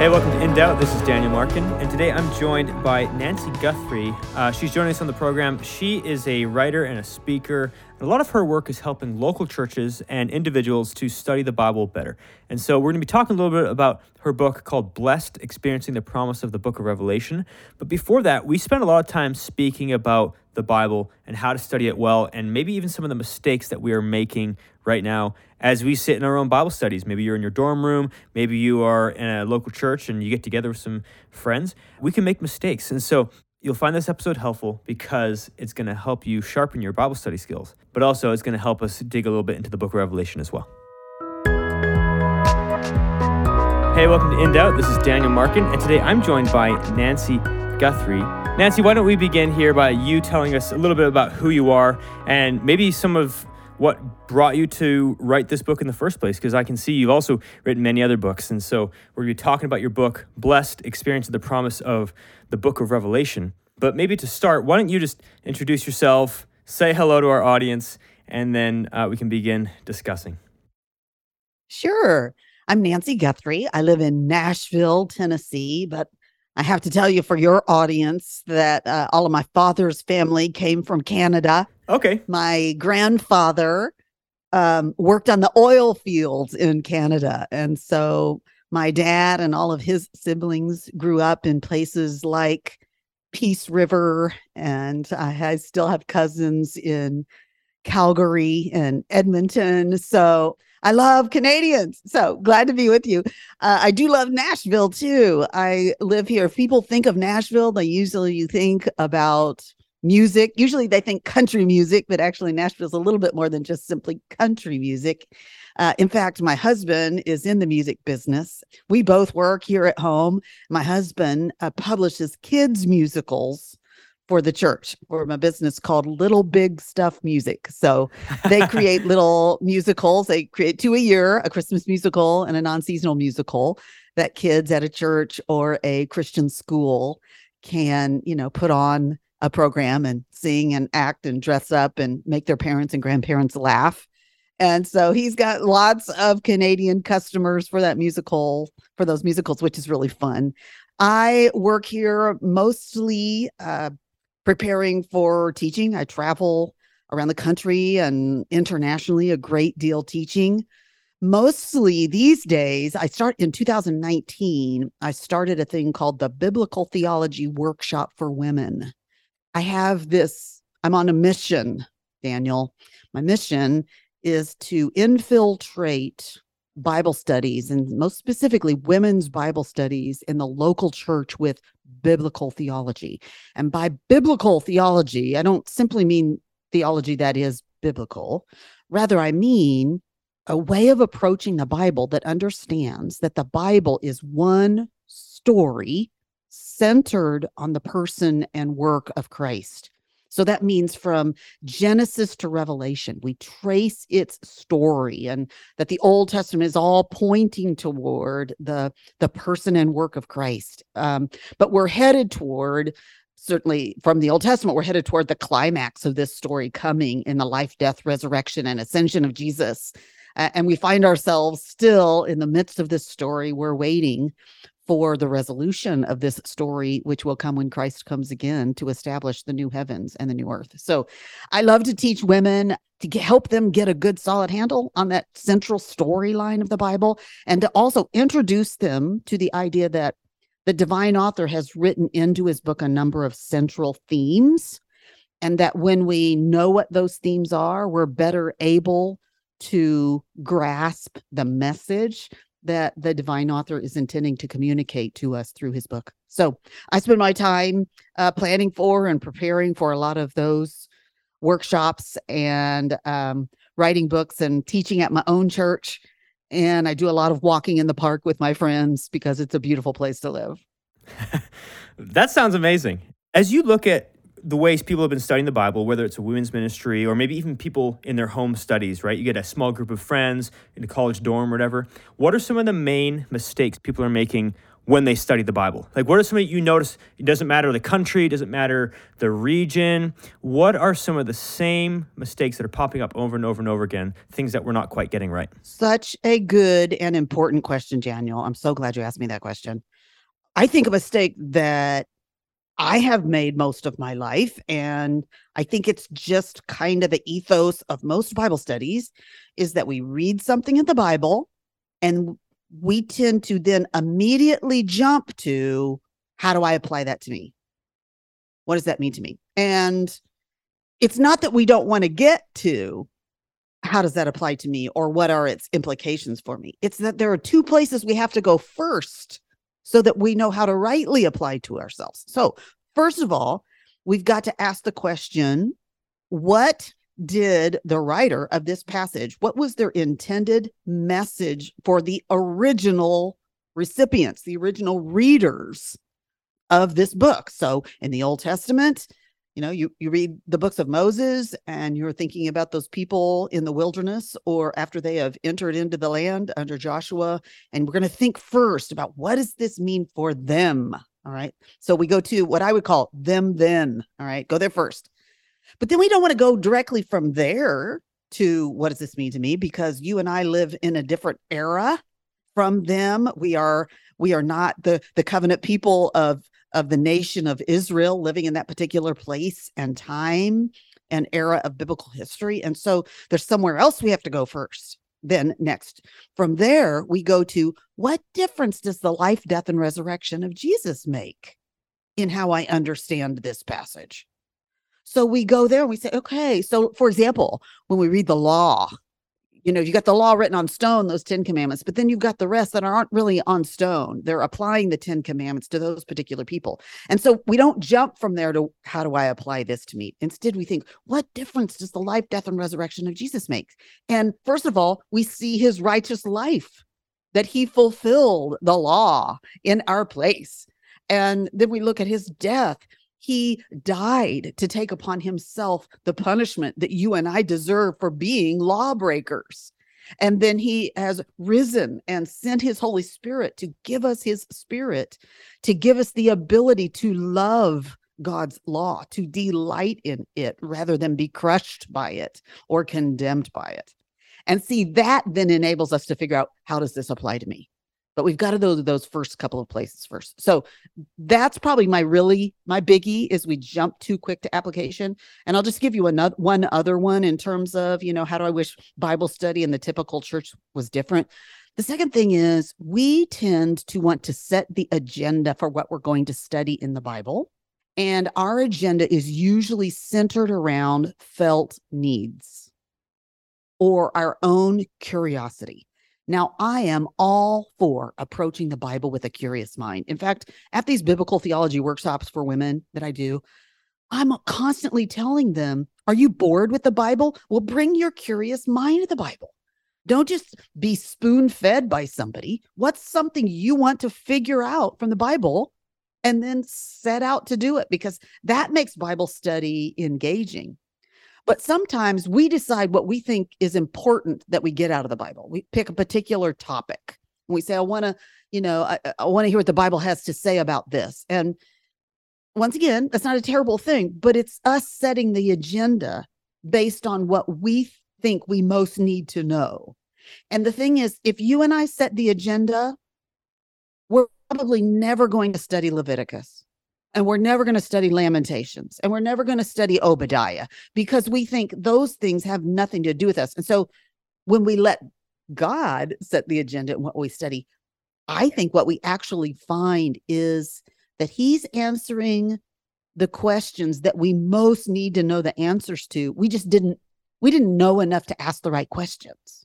Hey, welcome to In Doubt. This is Daniel Markin, and today I'm joined by Nancy Guthrie. Uh, she's joining us on the program. She is a writer and a speaker. A lot of her work is helping local churches and individuals to study the Bible better. And so we're going to be talking a little bit about her book called Blessed Experiencing the Promise of the Book of Revelation. But before that, we spent a lot of time speaking about the Bible and how to study it well, and maybe even some of the mistakes that we are making right now as we sit in our own Bible studies. Maybe you're in your dorm room, maybe you are in a local church and you get together with some friends. We can make mistakes. And so you'll find this episode helpful because it's going to help you sharpen your Bible study skills, but also it's going to help us dig a little bit into the book of Revelation as well. Hey, welcome to In Doubt. This is Daniel Markin, and today I'm joined by Nancy Guthrie. Nancy, why don't we begin here by you telling us a little bit about who you are and maybe some of what brought you to write this book in the first place because I can see you've also written many other books. And so we're going to be talking about your book, Blessed Experience of the Promise of the Book of Revelation. But maybe to start, why don't you just introduce yourself, say hello to our audience, and then uh, we can begin discussing. Sure. I'm Nancy Guthrie. I live in Nashville, Tennessee, but I have to tell you for your audience that uh, all of my father's family came from Canada. Okay. My grandfather um, worked on the oil fields in Canada. And so my dad and all of his siblings grew up in places like Peace River. And I, I still have cousins in Calgary and Edmonton. So I love Canadians. So glad to be with you. Uh, I do love Nashville too. I live here. If people think of Nashville, they usually think about music. Usually they think country music, but actually Nashville's a little bit more than just simply country music. Uh, in fact, my husband is in the music business. We both work here at home. My husband uh, publishes kids' musicals for the church for my business called Little Big Stuff Music. So they create little musicals. They create two a year, a Christmas musical and a non-seasonal musical that kids at a church or a Christian school can, you know, put on a program and sing and act and dress up and make their parents and grandparents laugh. And so he's got lots of Canadian customers for that musical, for those musicals, which is really fun. I work here mostly uh, preparing for teaching. I travel around the country and internationally a great deal teaching. Mostly these days, I start in 2019, I started a thing called the Biblical Theology Workshop for Women. I have this, I'm on a mission, Daniel. My mission is to infiltrate Bible studies and most specifically women's Bible studies in the local church with biblical theology. And by biblical theology, I don't simply mean theology that is biblical. Rather, I mean a way of approaching the Bible that understands that the Bible is one story centered on the person and work of Christ. So that means from Genesis to Revelation, we trace its story and that the Old Testament is all pointing toward the, the person and work of Christ. Um, but we're headed toward certainly from the Old Testament, we're headed toward the climax of this story coming in the life, death, resurrection, and ascension of Jesus. Uh, and we find ourselves still in the midst of this story. We're waiting for the resolution of this story, which will come when Christ comes again to establish the new heavens and the new earth. So I love to teach women to get, help them get a good solid handle on that central storyline of the Bible and to also introduce them to the idea that the divine author has written into his book a number of central themes. And that when we know what those themes are, we're better able to grasp the message that the divine author is intending to communicate to us through his book. So I spend my time uh, planning for and preparing for a lot of those workshops and um, writing books and teaching at my own church. And I do a lot of walking in the park with my friends because it's a beautiful place to live. that sounds amazing. As you look at the ways people have been studying the Bible, whether it's a women's ministry or maybe even people in their home studies, right? You get a small group of friends in a college dorm or whatever. What are some of the main mistakes people are making when they study the Bible? Like, what are some of you notice? It doesn't matter the country, it doesn't matter the region. What are some of the same mistakes that are popping up over and over and over again? Things that we're not quite getting right. Such a good and important question, Daniel. I'm so glad you asked me that question. I think a mistake that I have made most of my life. And I think it's just kind of the ethos of most Bible studies is that we read something in the Bible and we tend to then immediately jump to how do I apply that to me? What does that mean to me? And it's not that we don't want to get to how does that apply to me or what are its implications for me? It's that there are two places we have to go first so that we know how to rightly apply to ourselves. So, first of all, we've got to ask the question what did the writer of this passage, what was their intended message for the original recipients, the original readers of this book? So, in the Old Testament, you know you you read the books of moses and you're thinking about those people in the wilderness or after they have entered into the land under joshua and we're going to think first about what does this mean for them all right? So we go to what i would call them then all right? Go there first. But then we don't want to go directly from there to what does this mean to me? Because you and i live in a different era from them. We are we are not the the covenant people of of the nation of Israel living in that particular place and time and era of biblical history. And so there's somewhere else we have to go first. Then next, from there, we go to what difference does the life, death, and resurrection of Jesus make in how I understand this passage? So we go there and we say, okay, so for example, when we read the law, you know, you got the law written on stone, those 10 commandments, but then you've got the rest that aren't really on stone. They're applying the 10 commandments to those particular people. And so we don't jump from there to how do I apply this to me? Instead, we think, what difference does the life, death, and resurrection of Jesus make? And first of all, we see his righteous life, that he fulfilled the law in our place. And then we look at his death he died to take upon himself the punishment that you and I deserve for being lawbreakers. And then he has risen and sent his Holy Spirit to give us his spirit, to give us the ability to love God's law, to delight in it rather than be crushed by it or condemned by it. And see, that then enables us to figure out how does this apply to me? But we've got to go to those first couple of places first. So that's probably my really my biggie is we jump too quick to application. And I'll just give you another one other one in terms of, you know, how do I wish Bible study in the typical church was different? The second thing is we tend to want to set the agenda for what we're going to study in the Bible. And our agenda is usually centered around felt needs or our own curiosity. Now, I am all for approaching the Bible with a curious mind. In fact, at these biblical theology workshops for women that I do, I'm constantly telling them, Are you bored with the Bible? Well, bring your curious mind to the Bible. Don't just be spoon fed by somebody. What's something you want to figure out from the Bible and then set out to do it? Because that makes Bible study engaging. But sometimes we decide what we think is important that we get out of the Bible. We pick a particular topic. And we say, I want to, you know, I, I want to hear what the Bible has to say about this. And once again, that's not a terrible thing, but it's us setting the agenda based on what we think we most need to know. And the thing is, if you and I set the agenda, we're probably never going to study Leviticus and we're never going to study lamentations and we're never going to study obadiah because we think those things have nothing to do with us. And so when we let god set the agenda and what we study i think what we actually find is that he's answering the questions that we most need to know the answers to. We just didn't we didn't know enough to ask the right questions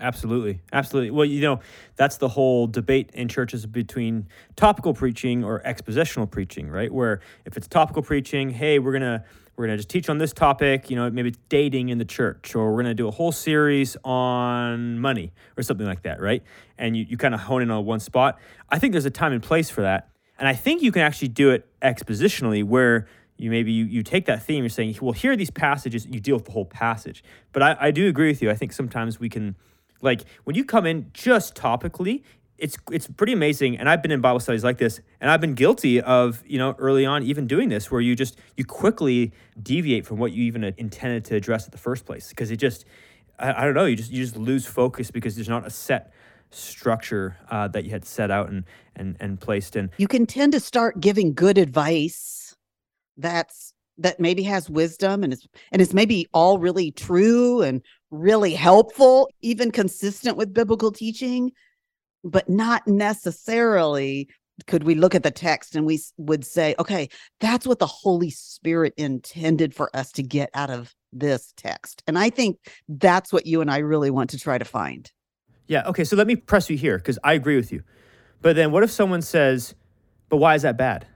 Absolutely. Absolutely. Well, you know, that's the whole debate in churches between topical preaching or expositional preaching, right? Where if it's topical preaching, hey, we're going to we're going to just teach on this topic, you know, maybe it's dating in the church, or we're going to do a whole series on money or something like that, right? And you, you kind of hone in on one spot. I think there's a time and place for that. And I think you can actually do it expositionally where you maybe you, you take that theme you're saying well here are these passages you deal with the whole passage but I, I do agree with you i think sometimes we can like when you come in just topically it's it's pretty amazing. And i've been in bible studies like this and i've been guilty of you know early on even doing this where you just you quickly deviate from what you even intended to address at the first place. Because it just I, I don't know you just you just lose focus because there's not a set structure uh, that you had set out and and and placed in. You can tend to start giving good advice that's that maybe has wisdom and it's and it's maybe all really true and really helpful even consistent with biblical teaching but not necessarily could we look at the text and we would say okay that's what the holy spirit intended for us to get out of this text. And i think that's what you and i really want to try to find. Yeah okay so let me press you here because i agree with you. But then what if someone says but why is that bad?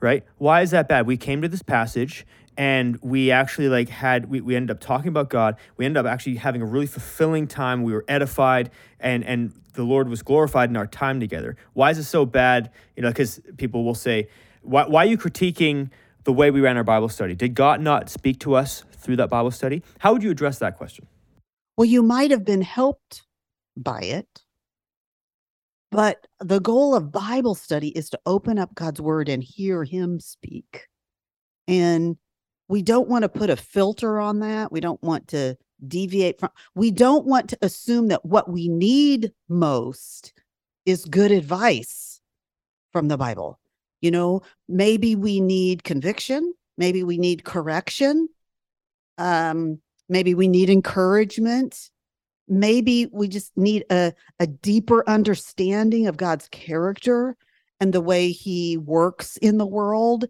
Right? Why is that bad? We came to this passage and we actually like had we, we ended up talking about god. We ended up actually having a really fulfilling time. We were edified and and the lord was glorified in our time together. Why is it so bad? You know because people will say why, why are you critiquing the way we ran our bible study? Did god not speak to us through that bible study? How would you address that question? Well you might have been helped by it but the goal of bible study is to open up god's word and hear him speak. And we don't want to put a filter on that. We don't want to deviate from, we don't want to assume that what we need most is good advice from the Bible. You know, maybe we need conviction, maybe we need correction, um, maybe we need encouragement. Maybe we just need a, a deeper understanding of God's character and the way he works in the world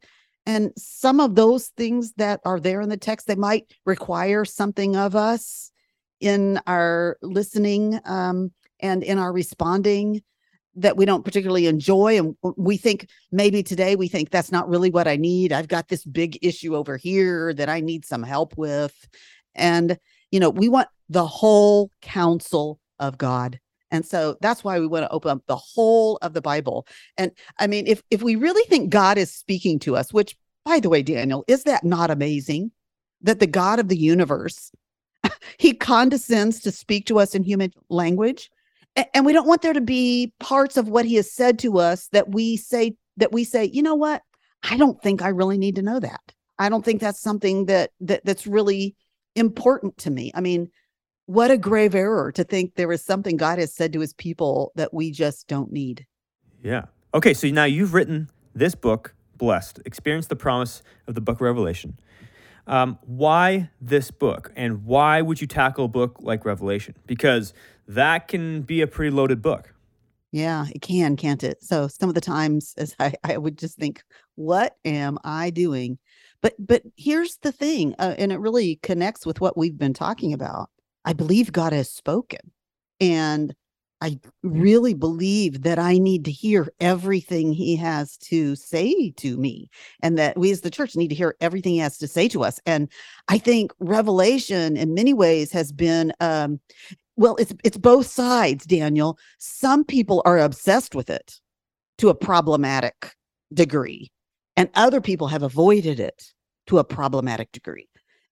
and some of those things that are there in the text, they might require something of us in our listening um, and in our responding that we don't particularly enjoy. And we think maybe today we think that's not really what I need. I've got this big issue over here that I need some help with. And, you know, we want the whole counsel of God. And so that's why we want to open up the whole of the Bible. And I mean, if if we really think God is speaking to us, which by the way, Daniel, is that not amazing that the God of the universe he condescends to speak to us in human language? And we don't want there to be parts of what he has said to us that we say that we say, you know what? I don't think I really need to know that. I don't think that's something that that that's really important to me. I mean, what a grave error to think there is something God has said to his people that we just don't need. Yeah. Okay, so now you've written this book, Blessed, Experience the Promise of the Book of Revelation. Um, why this book and why would you tackle a book like Revelation? Because that can be a pretty loaded book. Yeah, it can, can't it? So some of the times as I, I would just think, what am I doing? But but here's the thing, uh, and it really connects with what we've been talking about. I believe God has spoken. And I really believe that I need to hear everything he has to say to me, and that we as the church need to hear everything he has to say to us. And I think Revelation, in many ways, has been um, well, it's it's both sides, Daniel. Some people are obsessed with it to a problematic degree, and other people have avoided it to a problematic degree.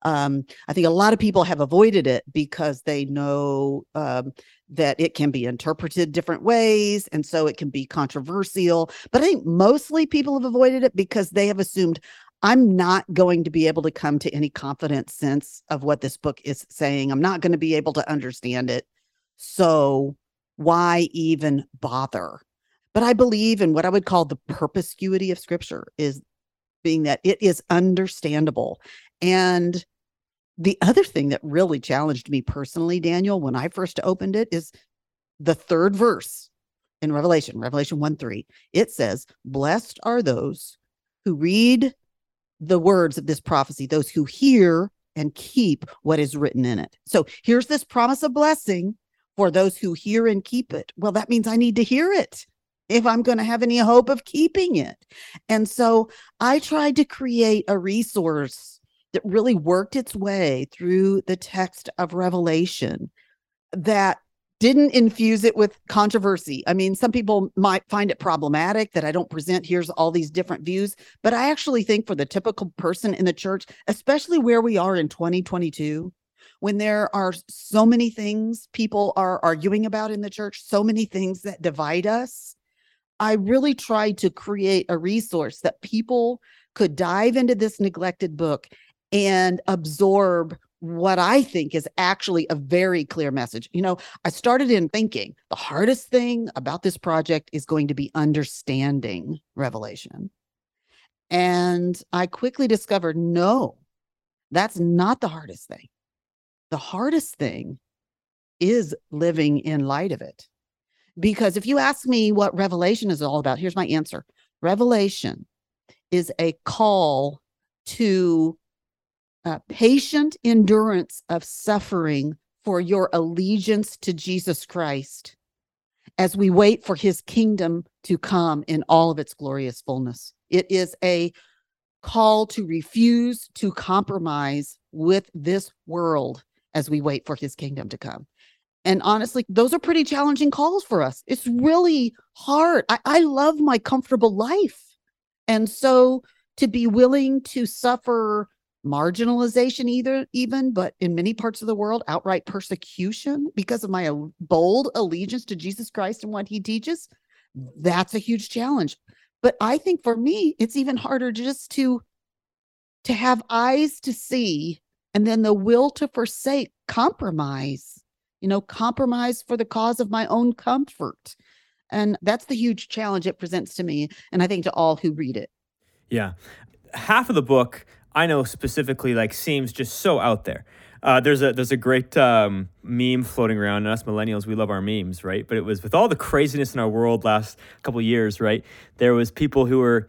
Um, I think a lot of people have avoided it because they know um, that it can be interpreted different ways. And so it can be controversial. But I think mostly people have avoided it because they have assumed I'm not going to be able to come to any confident sense of what this book is saying. I'm not going to be able to understand it. So why even bother? But I believe in what I would call the perspicuity of scripture is being that it is understandable. And the other thing that really challenged me personally, Daniel, when I first opened it is the third verse in Revelation, Revelation 1 3. It says, Blessed are those who read the words of this prophecy, those who hear and keep what is written in it. So here's this promise of blessing for those who hear and keep it. Well, that means I need to hear it if I'm going to have any hope of keeping it. And so I tried to create a resource that really worked its way through the text of Revelation that didn't infuse it with controversy. I mean, some people might find it problematic that I don't present here's all these different views, but I actually think for the typical person in the church, especially where we are in 2022, when there are so many things people are arguing about in the church, so many things that divide us, I really tried to create a resource that people could dive into this neglected book and absorb what I think is actually a very clear message. You know, I started in thinking the hardest thing about this project is going to be understanding Revelation. And I quickly discovered no, that's not the hardest thing. The hardest thing is living in light of it. Because if you ask me what Revelation is all about, here's my answer Revelation is a call to uh, patient endurance of suffering for your allegiance to Jesus Christ as we wait for his kingdom to come in all of its glorious fullness. It is a call to refuse to compromise with this world as we wait for his kingdom to come. And honestly, those are pretty challenging calls for us. It's really hard. I, I love my comfortable life. And so to be willing to suffer marginalization either even but in many parts of the world outright persecution because of my bold allegiance to jesus christ and what he teaches that's a huge challenge. But i think for me it's even harder just to to have eyes to see and then the will to forsake compromise you know compromise for the cause of my own comfort. And that's the huge challenge it presents to me and i think to all who read it. Yeah. Half of the book I know specifically like seems just so out there. Uh, there's a there's a great um, meme floating around, and us millennials we love our memes, right? But it was with all the craziness in our world last couple years, right? There was people who were,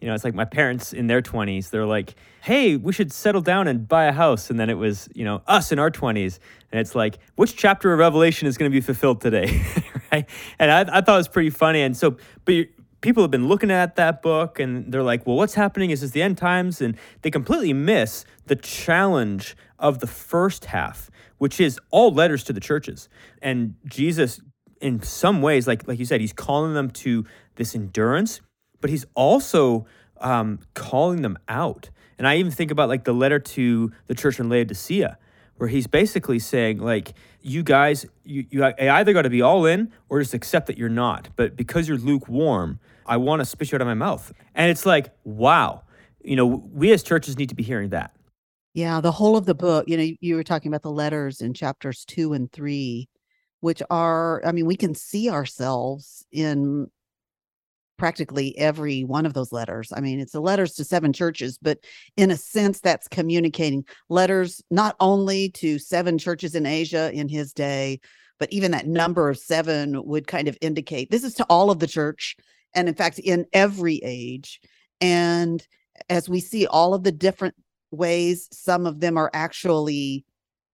you know, it's like my parents in their twenties. They're like, "Hey, we should settle down and buy a house," and then it was, you know, us in our twenties, and it's like, which chapter of Revelation is going to be fulfilled today, right? And I, I thought it was pretty funny, and so, but people have been looking at that book and they're like, well, what's happening? Is this the end times? And they completely miss the challenge of the first half, which is all letters to the churches. And Jesus, in some ways, like, like you said, he's calling them to this endurance, but he's also um, calling them out. And I even think about like the letter to the church in Laodicea, where he's basically saying, like, you guys, you, you either got to be all in or just accept that you're not. But because you're lukewarm, I want to spit you out of my mouth. And it's like, wow, you know, we as churches need to be hearing that. Yeah, the whole of the book, you know, you were talking about the letters in chapters two and three, which are, I mean, we can see ourselves in practically every one of those letters. I mean, it's the letters to seven churches, but in a sense, that's communicating letters not only to seven churches in Asia in his day, but even that number of seven would kind of indicate this is to all of the church. And in fact, in every age. And as we see all of the different ways, some of them are actually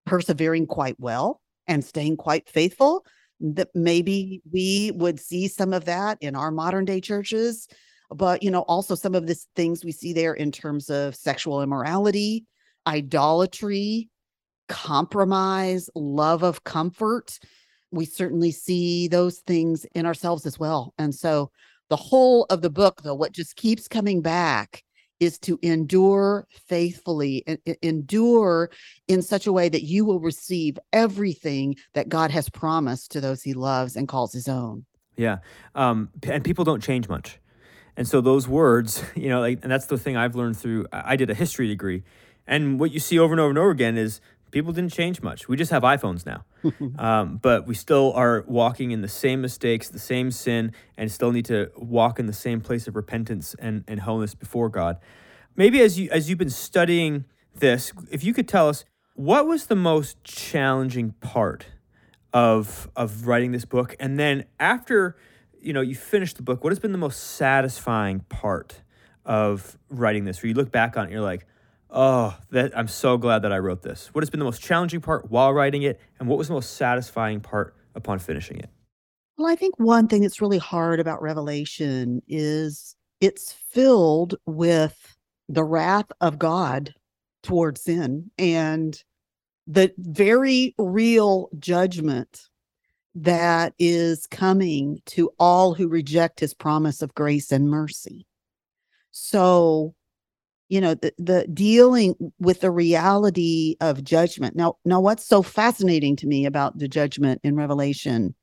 persevering quite well and staying quite faithful that maybe we would see some of that in our modern day churches but you know also some of the things we see there in terms of sexual immorality idolatry compromise love of comfort. We certainly see those things in ourselves as well. And so the whole of the book though what just keeps coming back is to endure faithfully and endure in such a way that you will receive everything that God has promised to those he loves and calls his own. Yeah. Um, and people don't change much. And so those words, you know, like, and that's the thing I've learned through, I did a history degree. And what you see over and over and over again is people didn't change much. We just have iPhones now. um, but we still are walking in the same mistakes, the same sin, and still need to walk in the same place of repentance and, and holiness before God. Maybe as you as you've been studying this, if you could tell us what was the most challenging part of of writing this book, and then after you know you finished the book, what has been the most satisfying part of writing this? Where you look back on it, you're like, Oh, that I'm so glad that I wrote this. What has been the most challenging part while writing it, and what was the most satisfying part upon finishing it? Well, I think one thing that's really hard about Revelation is it's filled with the wrath of God toward sin and the very real judgment that is coming to all who reject his promise of grace and mercy. So, you know, the, the dealing with the reality of judgment. Now, now what's so fascinating to me about the judgment in Revelation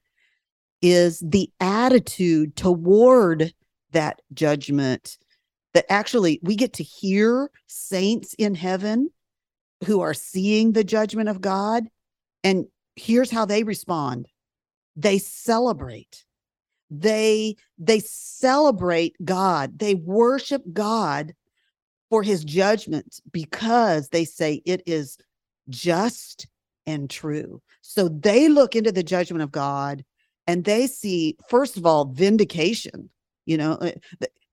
is the attitude toward that judgment that actually we get to hear saints in heaven who are seeing the judgment of God and here's how they respond. They celebrate. They they celebrate god. They worship god for his judgment because they say it is just and true so they look into the judgment of god and they see first of all vindication you know uh,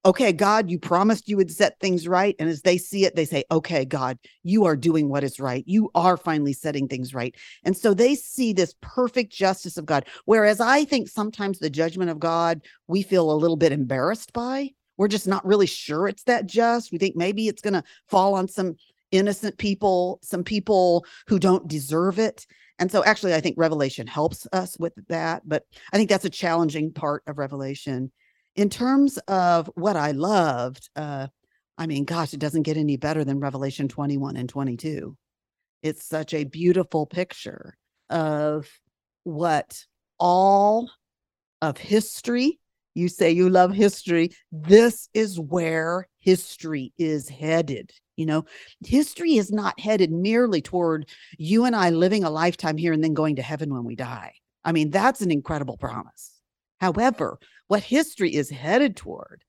okay, God, you promised you would set things right. And as they see it, they say, okay, God, you are doing what is right. You are finally setting things right. And so they see this perfect justice of God. Whereas I think sometimes the judgment of God, we feel a little bit embarrassed by. We're just not really sure it's that just. We think maybe it's going to fall on some innocent people, some people who don't deserve it. And so actually I think revelation helps us with that, but I think that's a challenging part of revelation in terms of what I loved, uh, I mean, gosh, it doesn't get any better than Revelation 21 and 22. It's such a beautiful picture of what all of history, you say you love history, this is where history is headed. You know, history is not headed merely toward you and I living a lifetime here and then going to heaven when we die. I mean, that's an incredible promise. However, what history is headed toward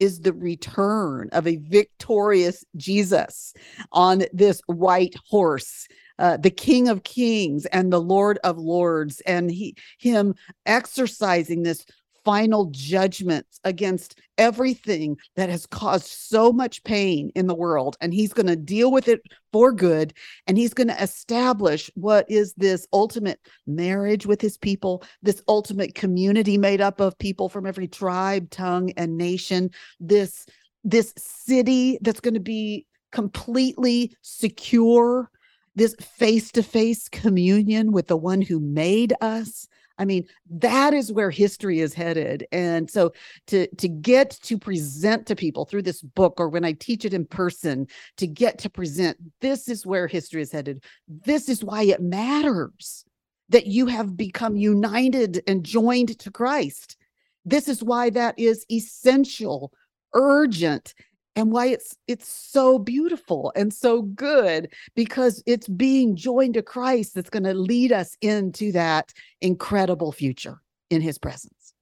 is the return of a victorious Jesus on this white horse, uh, the King of Kings and the Lord of Lords, and he him exercising this final judgments against everything that has caused so much pain in the world. And he's going to deal with it for good. And he's going to establish what is this ultimate marriage with his people, this ultimate community made up of people from every tribe, tongue, and nation, this, this city that's going to be completely secure this face to face communion with the one who made us I mean, that is where history is headed. And so to to get to present to people through this book or when I teach it in person, to get to present this is where history is headed. This is why it matters that you have become united and joined to Christ. This is why that is essential, urgent, and why it's it's so beautiful and so good because it's being joined to Christ that's going to lead us into that incredible future in his presence.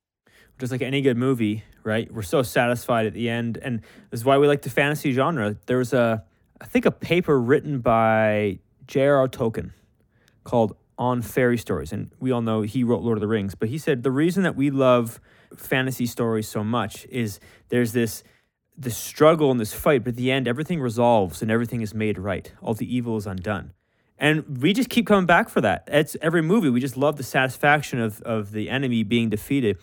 Just like any good movie, right? We're so satisfied at the end and this is why we like the fantasy genre. There was a I think a paper written by J.R.R. Tolkien called On Fairy Stories and we all know he wrote Lord of the Rings, but he said the reason that we love fantasy stories so much is there's this this struggle and this fight, but at the end, everything resolves and everything is made right. All the evil is undone. And we just keep coming back for that. It's every movie. We just love the satisfaction of, of the enemy being defeated.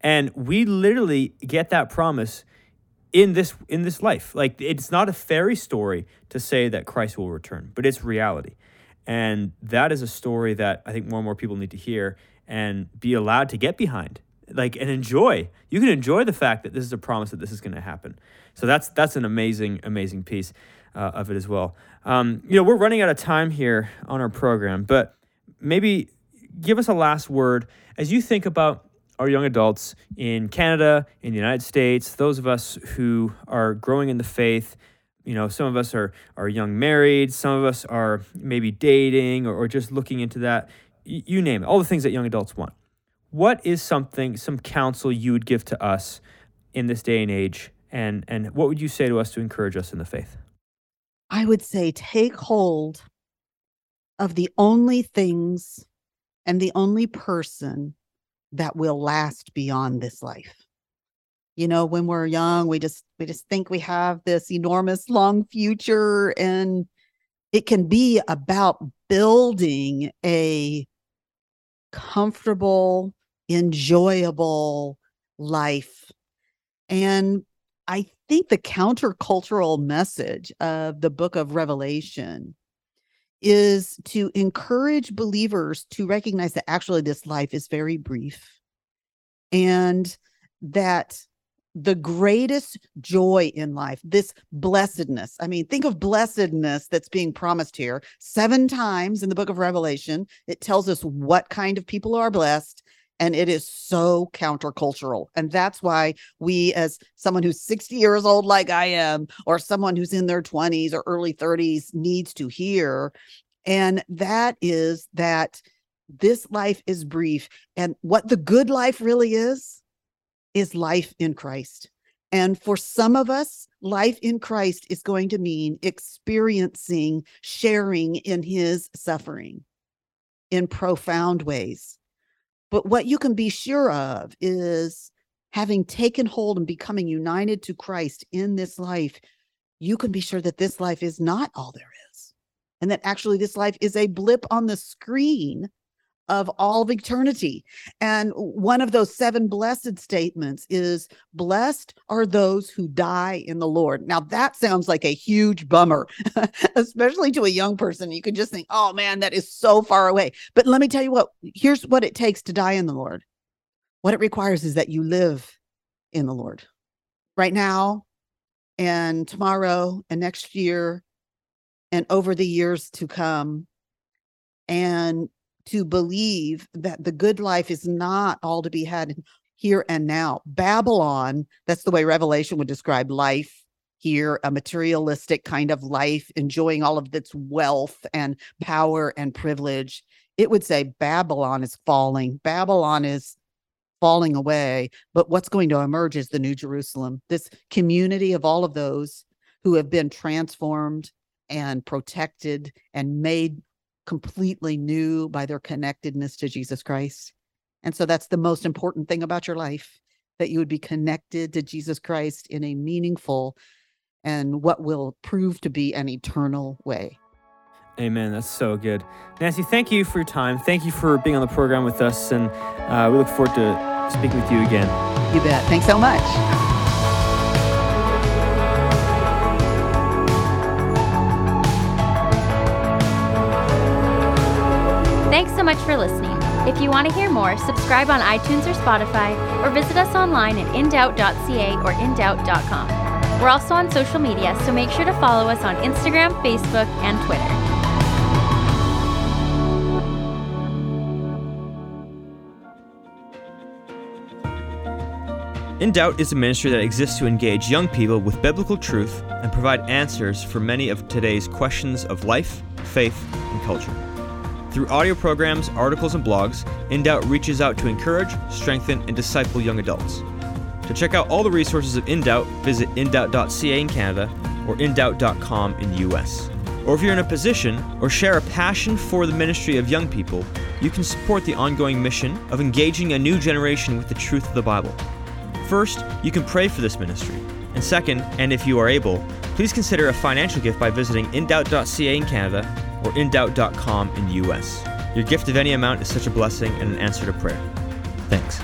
And we literally get that promise in this in this life. Like it's not a fairy story to say that Christ will return, but it's reality. And that is a story that I think more and more people need to hear and be allowed to get behind like and enjoy. You can enjoy the fact that this is a promise that this is going to happen. So that's that's an amazing amazing piece uh, of it as well. Um, you know, we're running out of time here on our program, but maybe give us a last word as you think about our young adults in Canada, in the United States, those of us who are growing in the faith. You know, some of us are are young married, some of us are maybe dating or, or just looking into that. Y- you name it, all the things that young adults want what is something, some counsel you would give to us in this day and age? And, and what would you say to us to encourage us in the faith? I would say take hold of the only things and the only person that will last beyond this life. You know, when we're young, we just we just think we have this enormous long future and it can be about building a comfortable enjoyable life. And I think the countercultural message of the book of Revelation is to encourage believers to recognize that actually this life is very brief and that the greatest joy in life, this blessedness. I mean, think of blessedness that's being promised here. Seven times in the book of Revelation, it tells us what kind of people are blessed. And it is so countercultural. And that's why we, as someone who's 60 years old, like I am, or someone who's in their 20s or early 30s, needs to hear. And that is that this life is brief. And what the good life really is, is life in Christ. And for some of us, life in Christ is going to mean experiencing, sharing in his suffering in profound ways. But what you can be sure of is having taken hold and becoming united to Christ in this life, you can be sure that this life is not all there is. And that actually this life is a blip on the screen of all of eternity. And one of those seven blessed statements is blessed are those who die in the Lord. Now that sounds like a huge bummer, especially to a young person. You can just think, oh man, that is so far away. But let me tell you what, here's what it takes to die in the Lord. What it requires is that you live in the Lord right now and tomorrow and next year and over the years to come. And to believe that the good life is not all to be had here and now. Babylon, that's the way Revelation would describe life here, a materialistic kind of life, enjoying all of its wealth and power and privilege. It would say Babylon is falling. Babylon is falling away. But what's going to emerge is the New Jerusalem, this community of all of those who have been transformed and protected and made completely new by their connectedness to Jesus Christ. And so that's the most important thing about your life that you would be connected to Jesus Christ in a meaningful and what will prove to be an eternal way. Amen. That's so good. Nancy, thank you for your time. Thank you for being on the program with us. And uh, we look forward to speaking with you again. You bet. Thanks so much. Thanks so much for listening. If you want to hear more, subscribe on iTunes or Spotify, or visit us online at indoubt.ca or indoubt.com. We're also on social media, so make sure to follow us on Instagram, Facebook, and Twitter. In Doubt is a ministry that exists to engage young people with biblical truth and provide answers for many of today's questions of life, faith, and culture. Through audio programs, articles, and blogs, InDoubt reaches out to encourage, strengthen, and disciple young adults. To check out all the resources of InDoubt, visit indoubt.ca in Canada or indoubt.com in the US. Or if you're in a position or share a passion for the ministry of young people, you can support the ongoing mission of engaging a new generation with the truth of the Bible. First, you can pray for this ministry. And second, and if you are able, please consider a financial gift by visiting indoubt.ca in Canada or indoubt.com in the US. Your gift of any amount is such a blessing and an answer to prayer. Thanks.